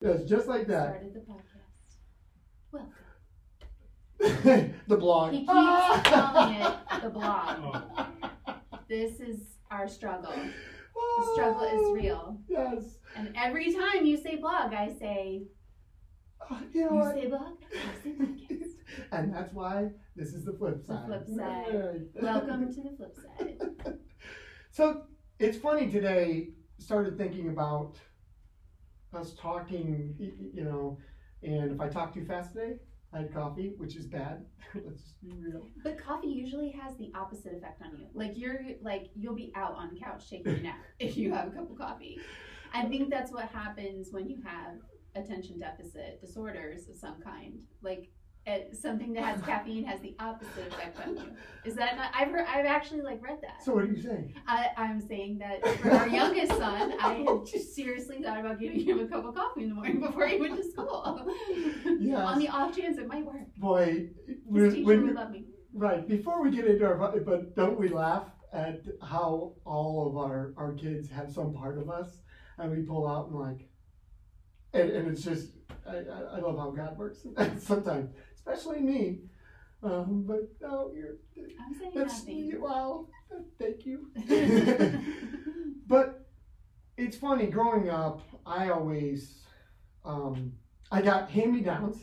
Yes, just like that. Started the podcast. Welcome. the blog. He keeps calling it the blog. Oh, This is our struggle. The oh, struggle is real. Yes. And every time you say blog, I say, Oh, you know you what? say blog, I say podcast. and that's why this is the flip The side. flip side. Right. Welcome to the flip side. So it's funny today. Started thinking about us talking, you know, and if I talk too fast today, I had coffee, which is bad. Let's just be real. But coffee usually has the opposite effect on you. Like you're like you'll be out on the couch taking a nap if you have a cup of coffee. I think that's what happens when you have attention deficit disorders of some kind. Like it, something that has caffeine has the opposite effect on you. Is that not? I've heard, I've actually like read that. So what are you saying? I, I'm saying that for our youngest son, I had just seriously thought about giving him a cup of coffee in the morning before he went to school. Yeah. On the off chance it might work. Boy, His when, teacher when would love me. right before we get into our, but don't we laugh at how all of our our kids have some part of us, and we pull out and like, and, and it's just I, I love how God works sometimes, especially me. Um, but no, you're I'm saying that's nothing. wow. Thank you. but it's funny growing up. I always um, I got hand me downs.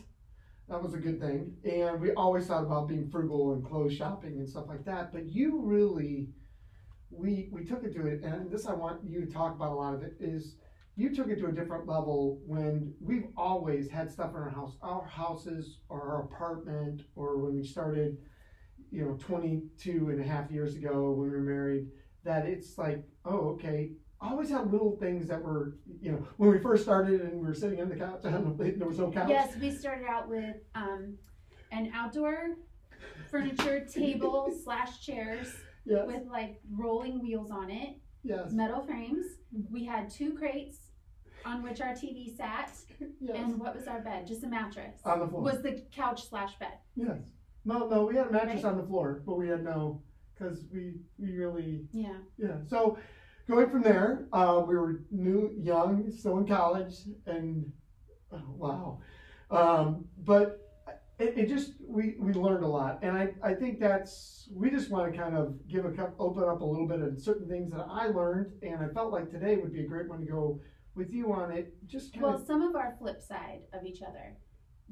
That was a good thing, and we always thought about being frugal and clothes shopping and stuff like that. But you really, we we took it to it, and this I want you to talk about a lot of it is you took it to a different level when we've always had stuff in our house, our houses or our apartment, or when we started, you know, 22 and a half years ago when we were married, that it's like, oh, okay. Always had little things that were, you know, when we first started and we were sitting on the couch, there was no couch. Yes, we started out with um, an outdoor furniture table slash chairs Yes. with like rolling wheels on it, Yes. metal frames. We had two crates on which our TV sat, Yes. and what was our bed? Just a mattress. on the floor. Was the couch slash bed? yes. No, no, we had a mattress Right. on the floor, but we had no, because we we really Yeah. yeah. So going from there, uh, we were new, young, still in college, and oh, wow, um, but it, it just we we learned a lot, and I I think that's we just want to kind of give a cup, open up a little bit of certain things that I learned, and I felt like today would be a great one to go with you on it. Just kind Well, of some of our flip side of each other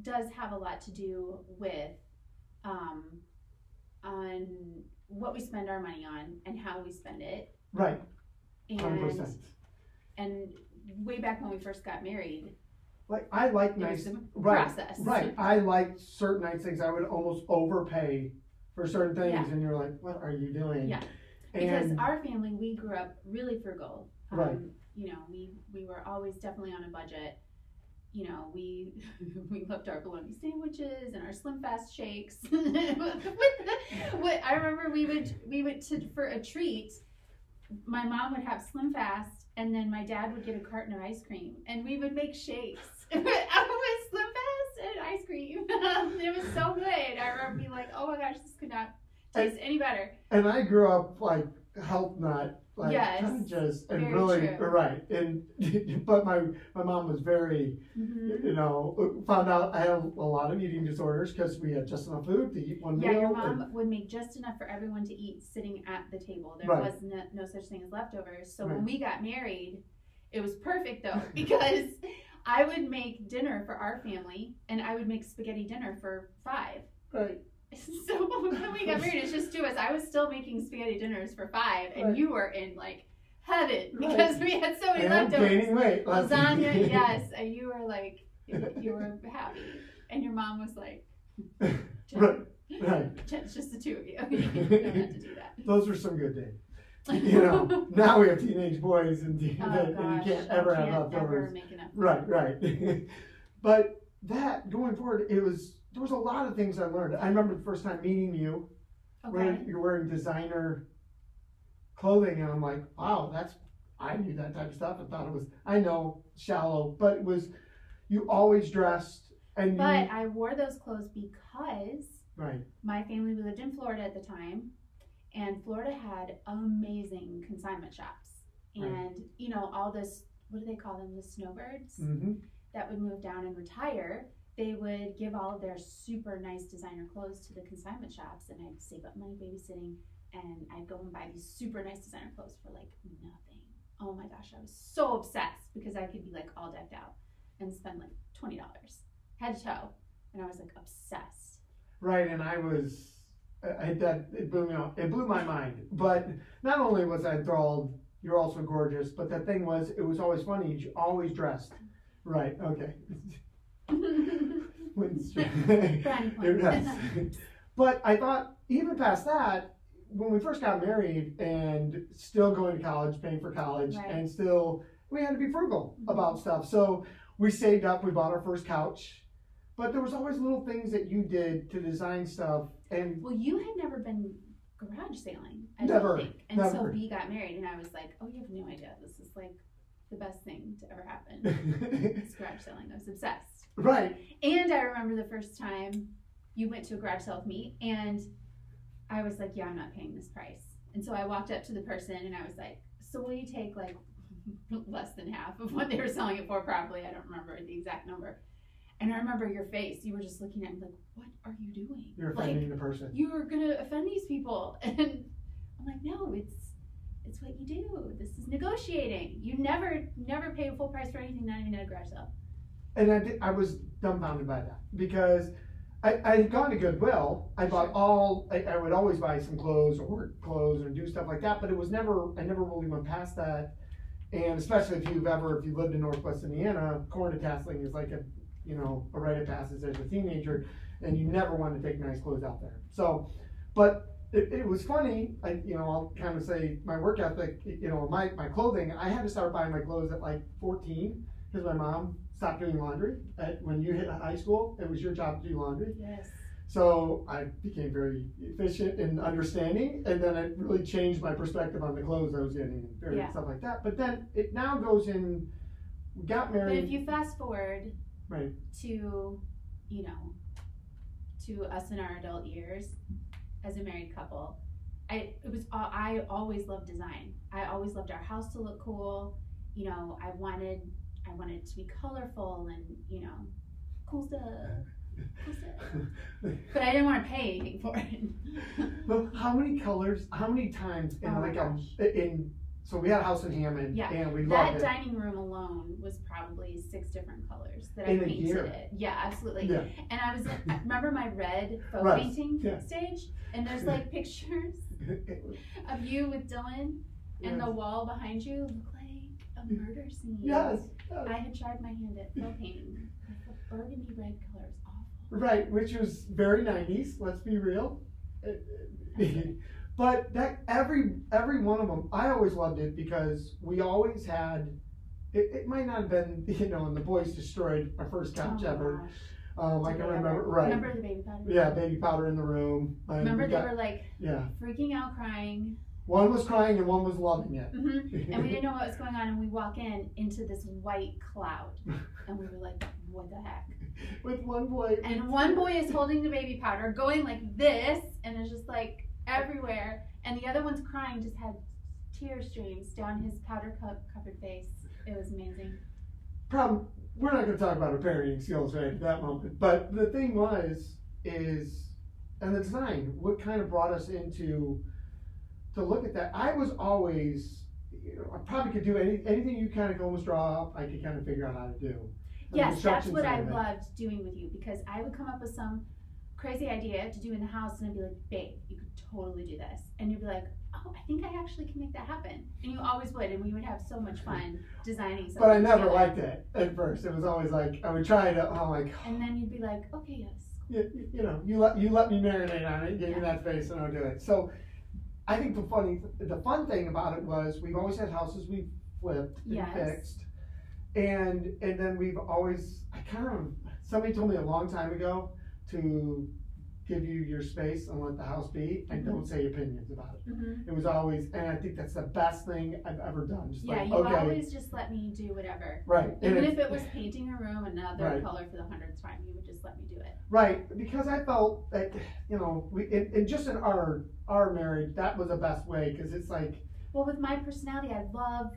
does have a lot to do with um, on what we spend our money on and how we spend it. right, hundred And percent. and way back when we first got married, Like I like nice right, process. Right. I like certain nice things. I would almost overpay for certain things, Yeah. and you're like, "What are you doing?" Yeah. Because our family, we grew up really frugal. Um, Right. You know, we we were always definitely on a budget. You know, we we loved our bologna sandwiches and our Slim Fast shakes. what I remember, we would we would to for a treat. My mom would have Slim Fast, and then my dad would get a carton of ice cream, and we would make shakes with Slim Fast and ice cream. Um, it was so good. I remember being like, "Oh my gosh, this could not taste any better." and I grew up like health nut, like Yes. kind of just and really true. Uh, right. And but my my mom was very, Mhm. you know, uh, found out I had a lot of eating disorders because we had just enough food to eat one Yeah, meal. your and- mom would make just enough for everyone to eat sitting at the table. There Right. was no, no such thing as leftovers. So Right. when we got married, it was perfect though because I would make dinner for our family and I would make spaghetti dinner for five. right. So when we got married, it's just two of us. I was still making spaghetti dinners for five, and Right. you were in like heaven Right. because we had so many And leftovers. gaining weight. Lasagna, yes, and you were like, you were happy, and your mom was like, Right. Right. It's just the two of you. you don't have to do that. Those were some good days. You know, now we have teenage boys, and, Oh, and you can't oh, ever have can't leftovers. ever make enough. Right, right. but that going forward, it was there was a lot of things I learned. I remember the first time meeting you, Okay. you're wearing designer clothing, and I'm like, wow, that's I knew that type of stuff. I thought it was I know shallow, but it was you always dressed and But you I wore those clothes because right, my family lived in Florida at the time, and Florida had amazing consignment shops. Right. And you know all this, what do they call them? The snowbirds. mm-hmm. that would move down and retire, they would give all of their super nice designer clothes to the consignment shops, and I'd save up money babysitting, and I'd go and buy these super nice designer clothes for like nothing. Oh my gosh, I was so obsessed because I could be like all decked out and spend like twenty dollars head to toe, and I was like obsessed. Right, and I was. I, that it blew me off. It blew my mind. But not only was I enthralled, you're also gorgeous. But the thing was, it was always funny. You always dressed. Right. Okay. But I thought even past that, when we first got married and still going to college, paying for college, Right. and still we had to be frugal about mm-hmm. stuff. So we saved up. We bought our first couch. But there was always little things that you did to design stuff, and Well, you had never been garage sailing, I Never, think. And so never. we got married, and I was like, oh, you have no idea. This is like the best thing to ever happen. It's garage sailing. I was obsessed. right, And I remember the first time you went to a garage sale with me, and I was like, yeah, I'm not paying this price. And so I walked up to the person, and I was like, so will you take like less than half of what they were selling it for probably? I don't remember the exact number. And I remember your face. You were just looking at me like, what are you doing? you're like, offending the person. you are gonna offend these people and i'm like no it's it's what you do this is negotiating you never never pay full price for anything not even at a garage sale And I, did, I was dumbfounded by that because I, I had gone to Goodwill. I bought all, I, I would always buy some clothes or work clothes or do stuff like that, but it was never, I never really went past that. And especially if you've ever, if you lived in Northwest Indiana, corn detasseling is like a, you know, a rite of passage as a teenager, and you never want to take nice clothes out there. So, but it, it was funny, I, you know, I'll kind of say my work ethic, you know, my, my clothing, I had to start buying my clothes at like 14 because my mom stopped doing laundry. At, when you hit high school, it was your job to do laundry. yes So I became very efficient and understanding, and then it really changed my perspective on the clothes I was getting and Yeah. stuff like that. But then it now goes in. Got married but if you fast forward Right. to you know to us in our adult years as a married couple i it was all- i always loved design i always loved our house to look cool you know i wanted i wanted it to be colorful and you know cool stuff cool stuff But I didn't want to pay anything for it. but how many colors? How many times in Oh like a in? So we had a house in Hammond, Yeah. and we that loved it. That dining room alone was probably six different colors that I In a painted year. it. Yeah, absolutely. Yeah. And I was I remember my red faux Right. painting Yeah. stage, and there's like pictures of you with Dylan, and the wall behind you looked like a murder scene. yes. I had tried my hand at faux painting. The burgundy red color is awful. Right, which was very nineties. Let's be real. But that every every one of them, I always loved it because we always had. It, it might not have been, you know, and the boys destroyed our first couch oh ever. Um, I can they remember, right? Remember the baby powder? Yeah, baby powder in the room. and Remember we they were like yeah, freaking out, crying. one was crying and one was loving it. hmm and we didn't know what was going on and we walk in into this white cloud and we were like what the heck With one boy. and one boy is holding the baby powder going like this and it's just like everywhere and the other one's crying just had tear streams down his powder cup covered face. It was amazing. Problem we're not going to talk about our parenting skills right at that moment but the thing was is and the design what kind of brought us into to look at that. I was always you know, i probably could do any, anything you kind of almost draw up i could kind of figure out how to do. Yes that's what i loved doing with you because i would come up with some crazy idea to do in the house and i'd be like babe you could totally do this and you'd be like oh i think i actually can make that happen and you always would and we would have so much fun designing something but i never together. liked it at first it was always like i would try to oh my god and then you'd be like okay yes you, you know, you let you let me marinate on it, give me that space, and I'll do it. So, I think the funny, the fun thing about it was we've always had houses we've flipped and Yes. fixed, and and then we've always I kind of somebody told me a long time ago to give you your space and let the house be, and Mhm. don't say opinions about it. mm-hmm. It was always, and I think that's the best thing I've ever done. Just yeah like, you okay, always just let me do whatever right, even it- if it was painting a room another Right. color for the hundredth time you would just let me do it Right, because I felt that you know we and, and just in our our marriage that was the best way because it's like well with my personality i love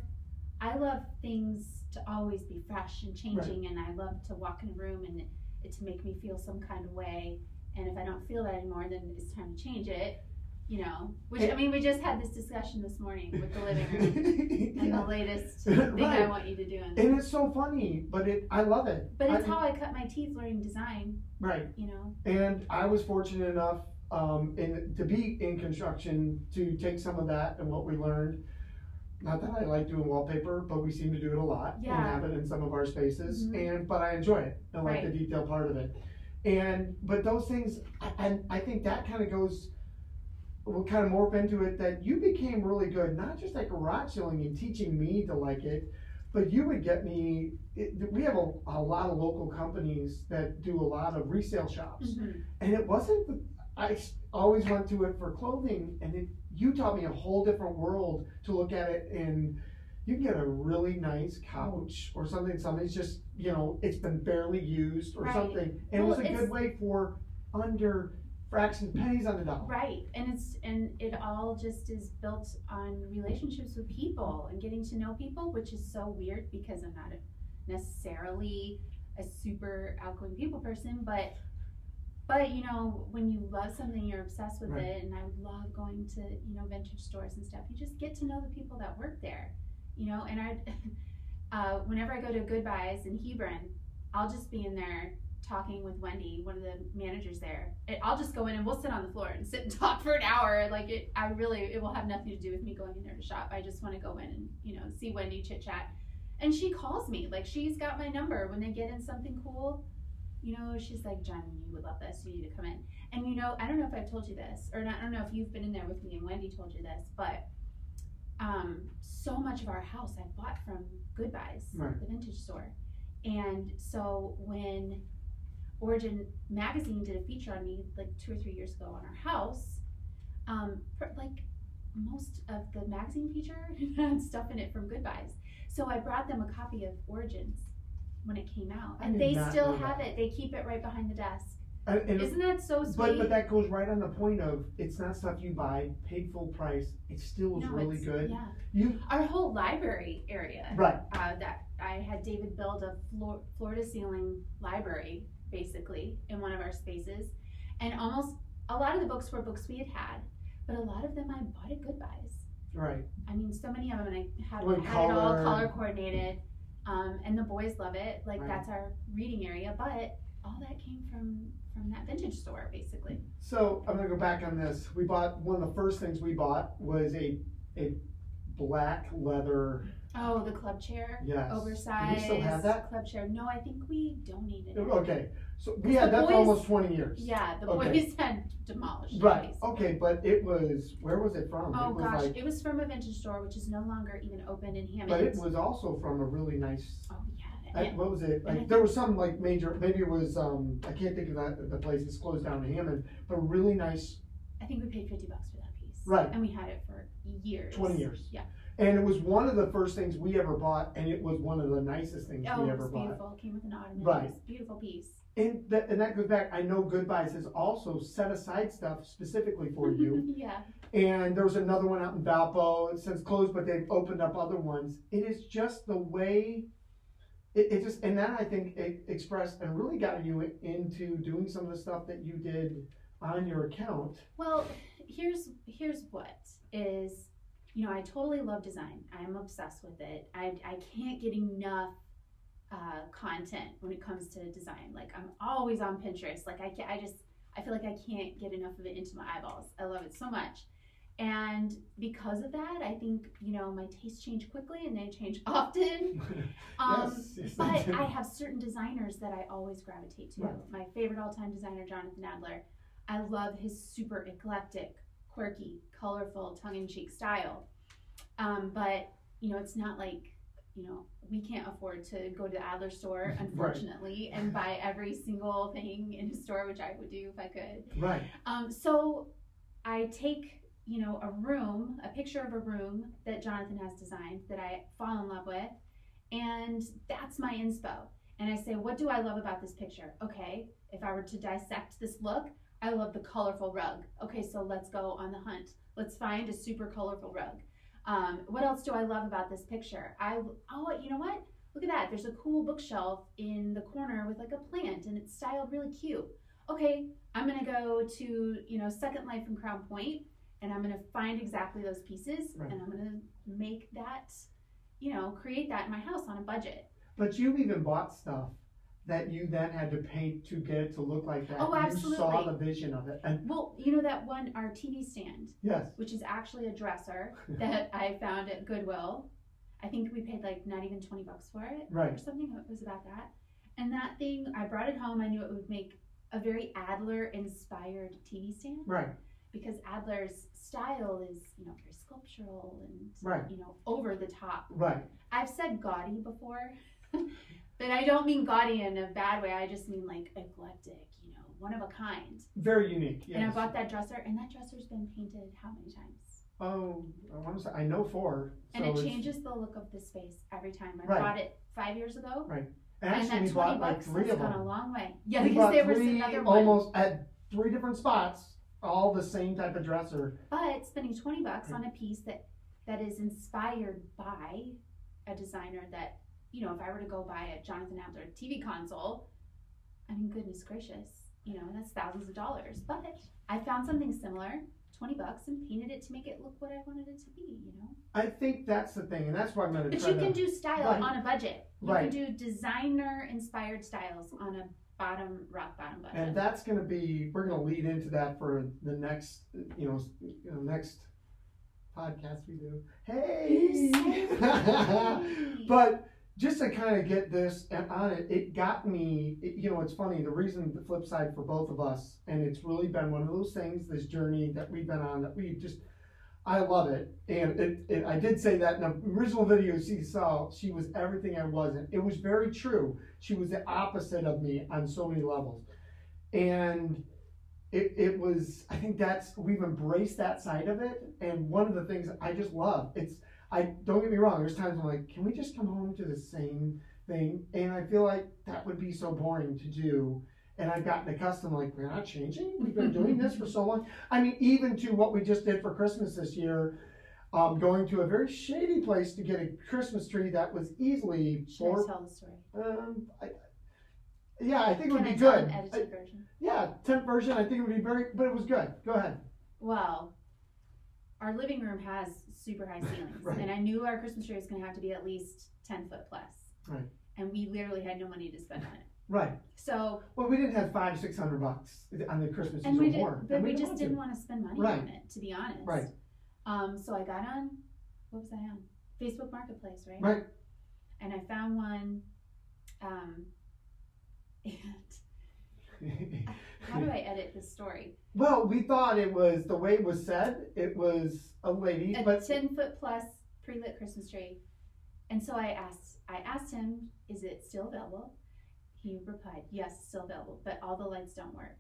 i love things to always be fresh and changing, and I love to walk in a room and to make me feel some kind of way. And if I don't feel that anymore, then it's time to change it. You know, which I mean, we just had this discussion this morning with the living room and the latest thing I want you to do. And it's so funny, but it I love it. but it's I- how I cut my teeth learning design. right. You know. And I was fortunate enough um, in, to be in construction to take some of that and what we learned. Not that I like doing wallpaper, but we seem to do it a lot Yeah. and have it in some of our spaces. Mhm. And but I enjoy it. I like Right. the detail part of it. And but those things, I- and I think that kind of goes. We'll kind of morph into it that you became really good, not just at garage selling and teaching me to like it, but you would get me. It, we have a, a lot of local companies that do a lot of resale shops, Mhm. and it wasn't. I always went to it for clothing, and it, you taught me a whole different world to look at it. And you can get a really nice couch or something. Something's just you know it's been barely used or Right. something, and it was a good way for under fraction pennies on the dollar. Right, and it's and it all just is built on relationships with people and getting to know people, which is so weird because I'm not a, necessarily a super outgoing people person, but but you know when you love something, you're obsessed with Right. it, and I love going to you know vintage stores and stuff. You just get to know the people that work there, you know. And I, uh, whenever I go to Goodbyes in Hebron, I'll just be in there talking with Wendy, one of the managers there. It, I'll just go in and we'll sit on the floor and sit and talk for an hour. Like it, I really, it will have nothing to do with me going in there to shop. I just want to go in and you know see Wendy chit chat. And she calls me like she's got my number when they get in something cool. You know, she's like, Jen, you would love this. You need to come in. And you know, I don't know if I've told you this, or not, I don't know if you've been in there with me and Wendy told you this, but um, so much of our house I bought from Goodbyes, Right. the vintage store. And so when Origin magazine did a feature on me like two or three years ago on our house, um, like most of the magazine feature had stuff in it from Goodbyes. So I brought them a copy of Origins when it came out, and they still have that. it. They keep it right behind the desk. And, and Isn't that so sweet? But but that goes right on the point of it's not stuff you buy paid full price. It still is No, really good. Yeah, You our whole library area. right uh, that I had David build a floor, floor to ceiling library basically in one of our spaces, and almost a lot of the books were books we had had, but a lot of them I bought at Goodbyes. right. I mean, so many of them, and I had, had it all color coordinated, um, and the boys love it. Like Right. that's our reading area, but all that came from from that vintage store basically. So I'm gonna go back on this. We bought one of the first things we bought was a a black leather. Oh, the club chair, Yes. oversized Do we still have that? club chair. No, I think we donated it. Okay. So we had that for boys- almost 20 years. Yeah, the Okay. boys had demolished. it, Right. basically. Okay, but it was where was it from? Oh it was gosh, like, it was from a vintage store, which is no longer even open in Hammond. but it was also from a really nice. Oh yeah, I, and- what was it? Like there was some like major. Maybe it was. um I can't think of that. The place is closed down in Hammond, but really nice. I think we paid fifty bucks for that piece. Right. And we had it for years. 20 years. Yeah. And it was one of the first things we ever bought, and it was one of the nicest things Oh, we ever bought. beautiful. It came with an ottoman. Right. It was a beautiful piece. And that, and that goes back. I know Goodbyes has also set aside stuff specifically for you. yeah. and there was another one out in Valpo. It's since closed, but they've opened up other ones. It is just the way. It, it just and that I think it expressed and really got you into doing some of the stuff that you did on your account. Well, here's here's what is you know I totally love design. I'm obsessed with it. I I can't get enough uh, content when it comes to design. Like I'm always on Pinterest. Like I can't, I just I feel like I can't get enough of it into my eyeballs. I love it so much. And because of that, I think, you know, my tastes change quickly and they change often. Um, yes, yes, but. I have certain designers that I always gravitate to. Right. My favorite all-time designer, Jonathan Adler. I love his super eclectic, quirky, colorful, tongue-in-cheek style. Um, but you know, it's not like you know we can't afford to go to the Adler store, unfortunately, and buy every single thing in his store, which I would do if I could. right. Um, so I take, you know, a room, a picture of a room that Jonathan has designed that I fall in love with, and that's my inspo. And I say, what do I love about this picture? Okay, if I were to dissect this look, I love the colorful rug. Okay, so let's go on the hunt. Let's find a super colorful rug. Um, what else do I love about this picture? I oh, you know what? look at that. There's a cool bookshelf in the corner with like a plant and it's styled really cute. Okay, I'm gonna go to, you know, Second Life in Crown Point and I'm gonna find exactly those pieces Right. and I'm gonna make that, you know, create that in my house on a budget. But you've even bought stuff that you then had to paint to get it to look like that. Oh, You saw the vision of it. And Well, you know that one, our TV stand, yes. which is actually a dresser that I found at Goodwill. I think we paid like not even 20 bucks for it. Right. or something it was about that and that thing i brought it home i knew it would make a very adler inspired tv stand Right. because adler's style is you know very sculptural and Right. you know over the top Right. i've said gaudy before but i don't mean gaudy in a bad way i just mean like eclectic you know one of a kind Very unique. Yes. and i bought that dresser and that dresser's been painted how many times Oh, I want to say I know four. and so it it's- changes the look of the space every time i Right. bought it five years ago And and actually, that we 20 bought like bucks three has of gone a long way. Yeah, we because there was another one. almost at three different spots, all the same type of dresser. But spending 20 bucks on a piece that that is inspired by a designer that, you know, if I were to go buy a Jonathan Adler TV console, I mean, goodness gracious, you know, that's thousands of dollars. But I found something similar, 20 bucks, and painted it to make it look what I wanted it to be, you know. I think that's the thing, and that's why I'm going to But you to. can do style Right. on a budget. You Right. can do designer inspired styles on a bottom, rock bottom budget. And that's going to be, we're going to lead into that for the next, you know, next podcast we do. Hey! You're so funny. but just to kind of get this and on it, it got me, it- you know, it's funny, the reason, the flip side for both of us, and it's really been one of those things, this journey that we've been on, that we just, I love it. And it, it I did say that in the original video she saw, she was everything I wasn't. It was very true. She was the opposite of me on so many levels. And it, it was, I think that's, we've embraced that side of it. And one of the things I just love, it's, I, don't get me wrong, there's times I'm like, can we just come home to the same thing? And I feel like that would be so boring to do. And I've gotten accustomed, like, we're not changing. We've been doing this for so long. I mean, even to what we just did for Christmas this year, um, going to a very shady place to get a Christmas tree that was easily Should four. I tell the story? Um, I, yeah, I think it would be good. an I- edited version? yeah, tenth version. I think it would be very, but it was good. Go ahead. Well, our living room has super high ceilings, Right. and I knew our Christmas tree was going to have to be at least ten foot plus. Right. And we literally had no money to spend on it. Right. So, Well, we didn't have five, six hundred bucks on the Christmas and we did, more. but we just didn't want to spend money Right. on it, to be honest. Right. Um. So I got on, what was I on? Facebook Marketplace, right? Right. And I found one. Um. And how do I edit this story? well, we thought it was the way it was said. It was a lady, a but 10 foot plus pre-lit christmas tree and so i asked i asked him is it still available he replied yes still available but all the lights don't work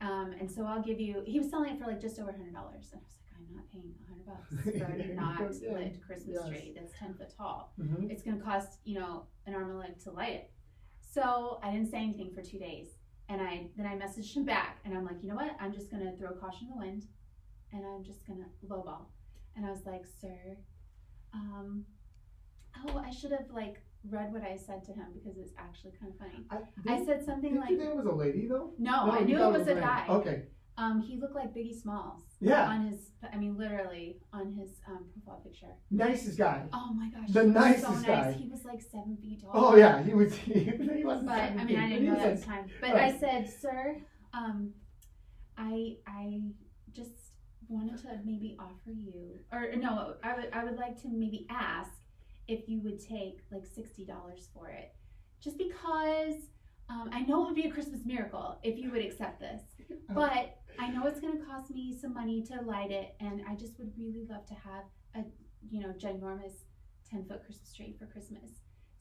um, and so i'll give you he was selling it for like just over $100 and i was like i'm not paying 100 bucks for a not Yeah. lit christmas Yes. tree that's 10 foot tall Mhm. it's going to cost you know an arm and a leg to light it so i didn't say anything for two days and i then i messaged him back and i'm like you know what? I'm just to throw caution to the wind and i'm just to lowball. And i was like sir um oh i should have like read what i said to him because it's actually kind of funny. I, i said something did like you think it was a lady though? no, i you knew it was a guy. Okay. Um he looked like biggie smalls Yeah. on his i mean literally on his um profile picture Nicest guy. oh my gosh The he was nicest so nice guy. he was like seven feet tall Oh yeah, he was. He, wasn't but seven I mean, feet, I didn't know that at the time. But Right. I said, "Sir, um, I I just wanted to maybe offer you, or no, I would I would like to maybe ask if you would take like sixty dollars for it, just because um, I know it would be a Christmas miracle if you would accept this, but I know it's going to cost me some money to light it, and I just would really love to have a you know ginormous ten foot Christmas tree for Christmas."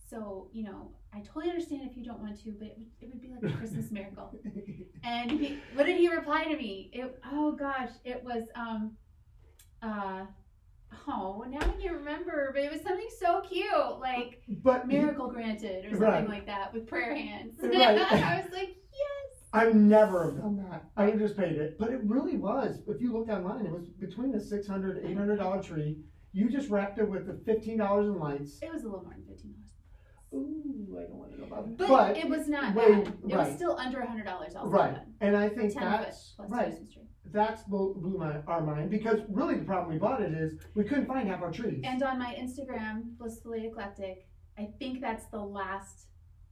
So, you know, I totally understand if you don't want to, but it would, it would be like a Christmas miracle. And he, what did he reply to me? It, oh gosh, it was, um, uh, oh, now I can't remember, but it was something so cute, like but miracle granted or something Right. like that with prayer hands. Right. I was like. I never have done that. I just paid it. But it really was. If you looked online, it was between the $600, $800 tree. You just wrapped it with the $15 in lights. It was a little more than $15. Ooh, I don't want to know about that. But, it was not bad. It was still under a hundred dollars all Right, done. and I think that's right. That's blew, blew my our mind because really the problem we bought it is we couldn't find half our trees. And on my Instagram, blissfully eclectic, I think that's the last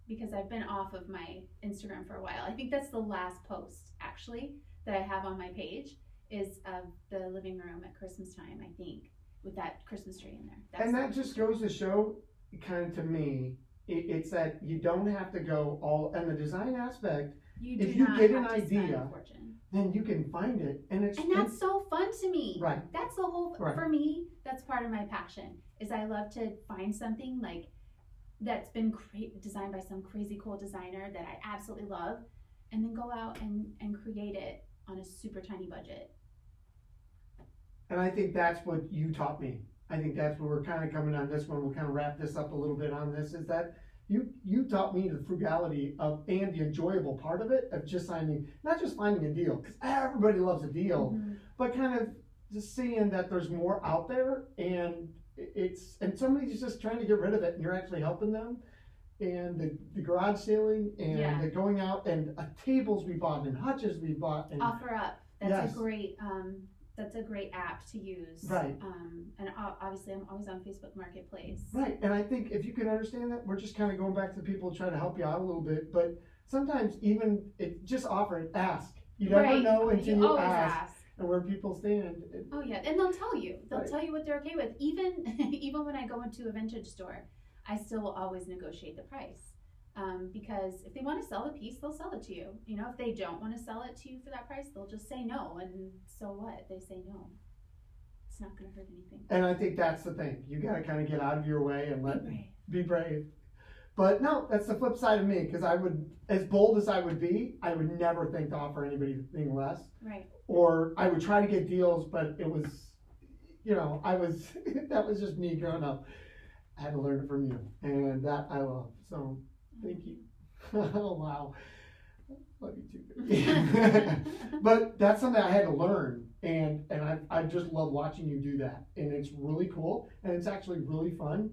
because I've been off of my Instagram for a while. I think that's the last post actually that I have on my page is of the living room at Christmas time. I think with that Christmas tree in there. That's and that just goes to show, kind of to me, it, it's that you don't have to go all and the design aspect. you if do you not get have an idea. Then you can find it, and it's And that's so fun to me. right. That's the whole Right. for me. That's part of my passion. Is I love to find something like that's been cra- designed by some crazy cool designer that I absolutely love, and then go out and and create it on a super tiny budget. And I think that's what you taught me. I think that's where we're kind of coming on this one. We'll kind of wrap this up a little bit on this. Is that you you taught me the frugality of and the enjoyable part of it of just finding not just finding a deal because everybody loves a deal, Mhm. but kind of just seeing that there's more out there and it's and somebody's just trying to get rid of it and you're actually helping them. And the, the garage ceiling and Yeah. the going out and uh, tables we bought and hutches we bought and Offer up. That's Yes. a great um that's a great app to use. Right. Um and obviously I'm always on Facebook Marketplace. Right, and I think if you can understand that, we're just kind of going back to people trying to help you out a little bit. But sometimes even it just offer it, ask. You never right. know until you you, ask, ask. And where people stand. It- Oh yeah, and they'll tell you. They'll Right. tell you what they're okay with. Even even when I go into a vintage store, I still will always negotiate the price. Um, because if they want to sell the piece, they'll sell it to you. You know, if they don't want to sell it to you for that price, they'll just say no. And so what? They say no. It's not going to hurt anything. And I think that's the thing. You got to kind of get out of your way and let Right. be brave. But no, that's the flip side of me because I would, as bold as I would be, I would never think to offer anybody anything less. Right. Or I would try to get deals, but it was, you know, I was that was just me growing up. I had to learn it from you, and that I love. So thank you. oh wow, love you too. but that's something I had to learn, and and I I just love watching you do that, and it's really cool, and it's actually really fun.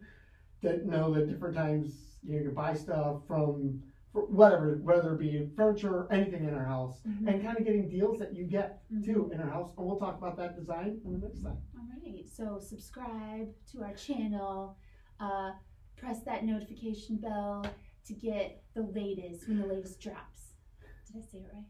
That know that different times you, know, you buy stuff from whatever, whether it be furniture or anything in our house, Mhm. and kind of getting deals that you get Mhm. too in our house. And we'll talk about that design in the next time. All right. So subscribe to our channel. Uh, press that notification bell to get the latest when the latest drops. Did I say it right?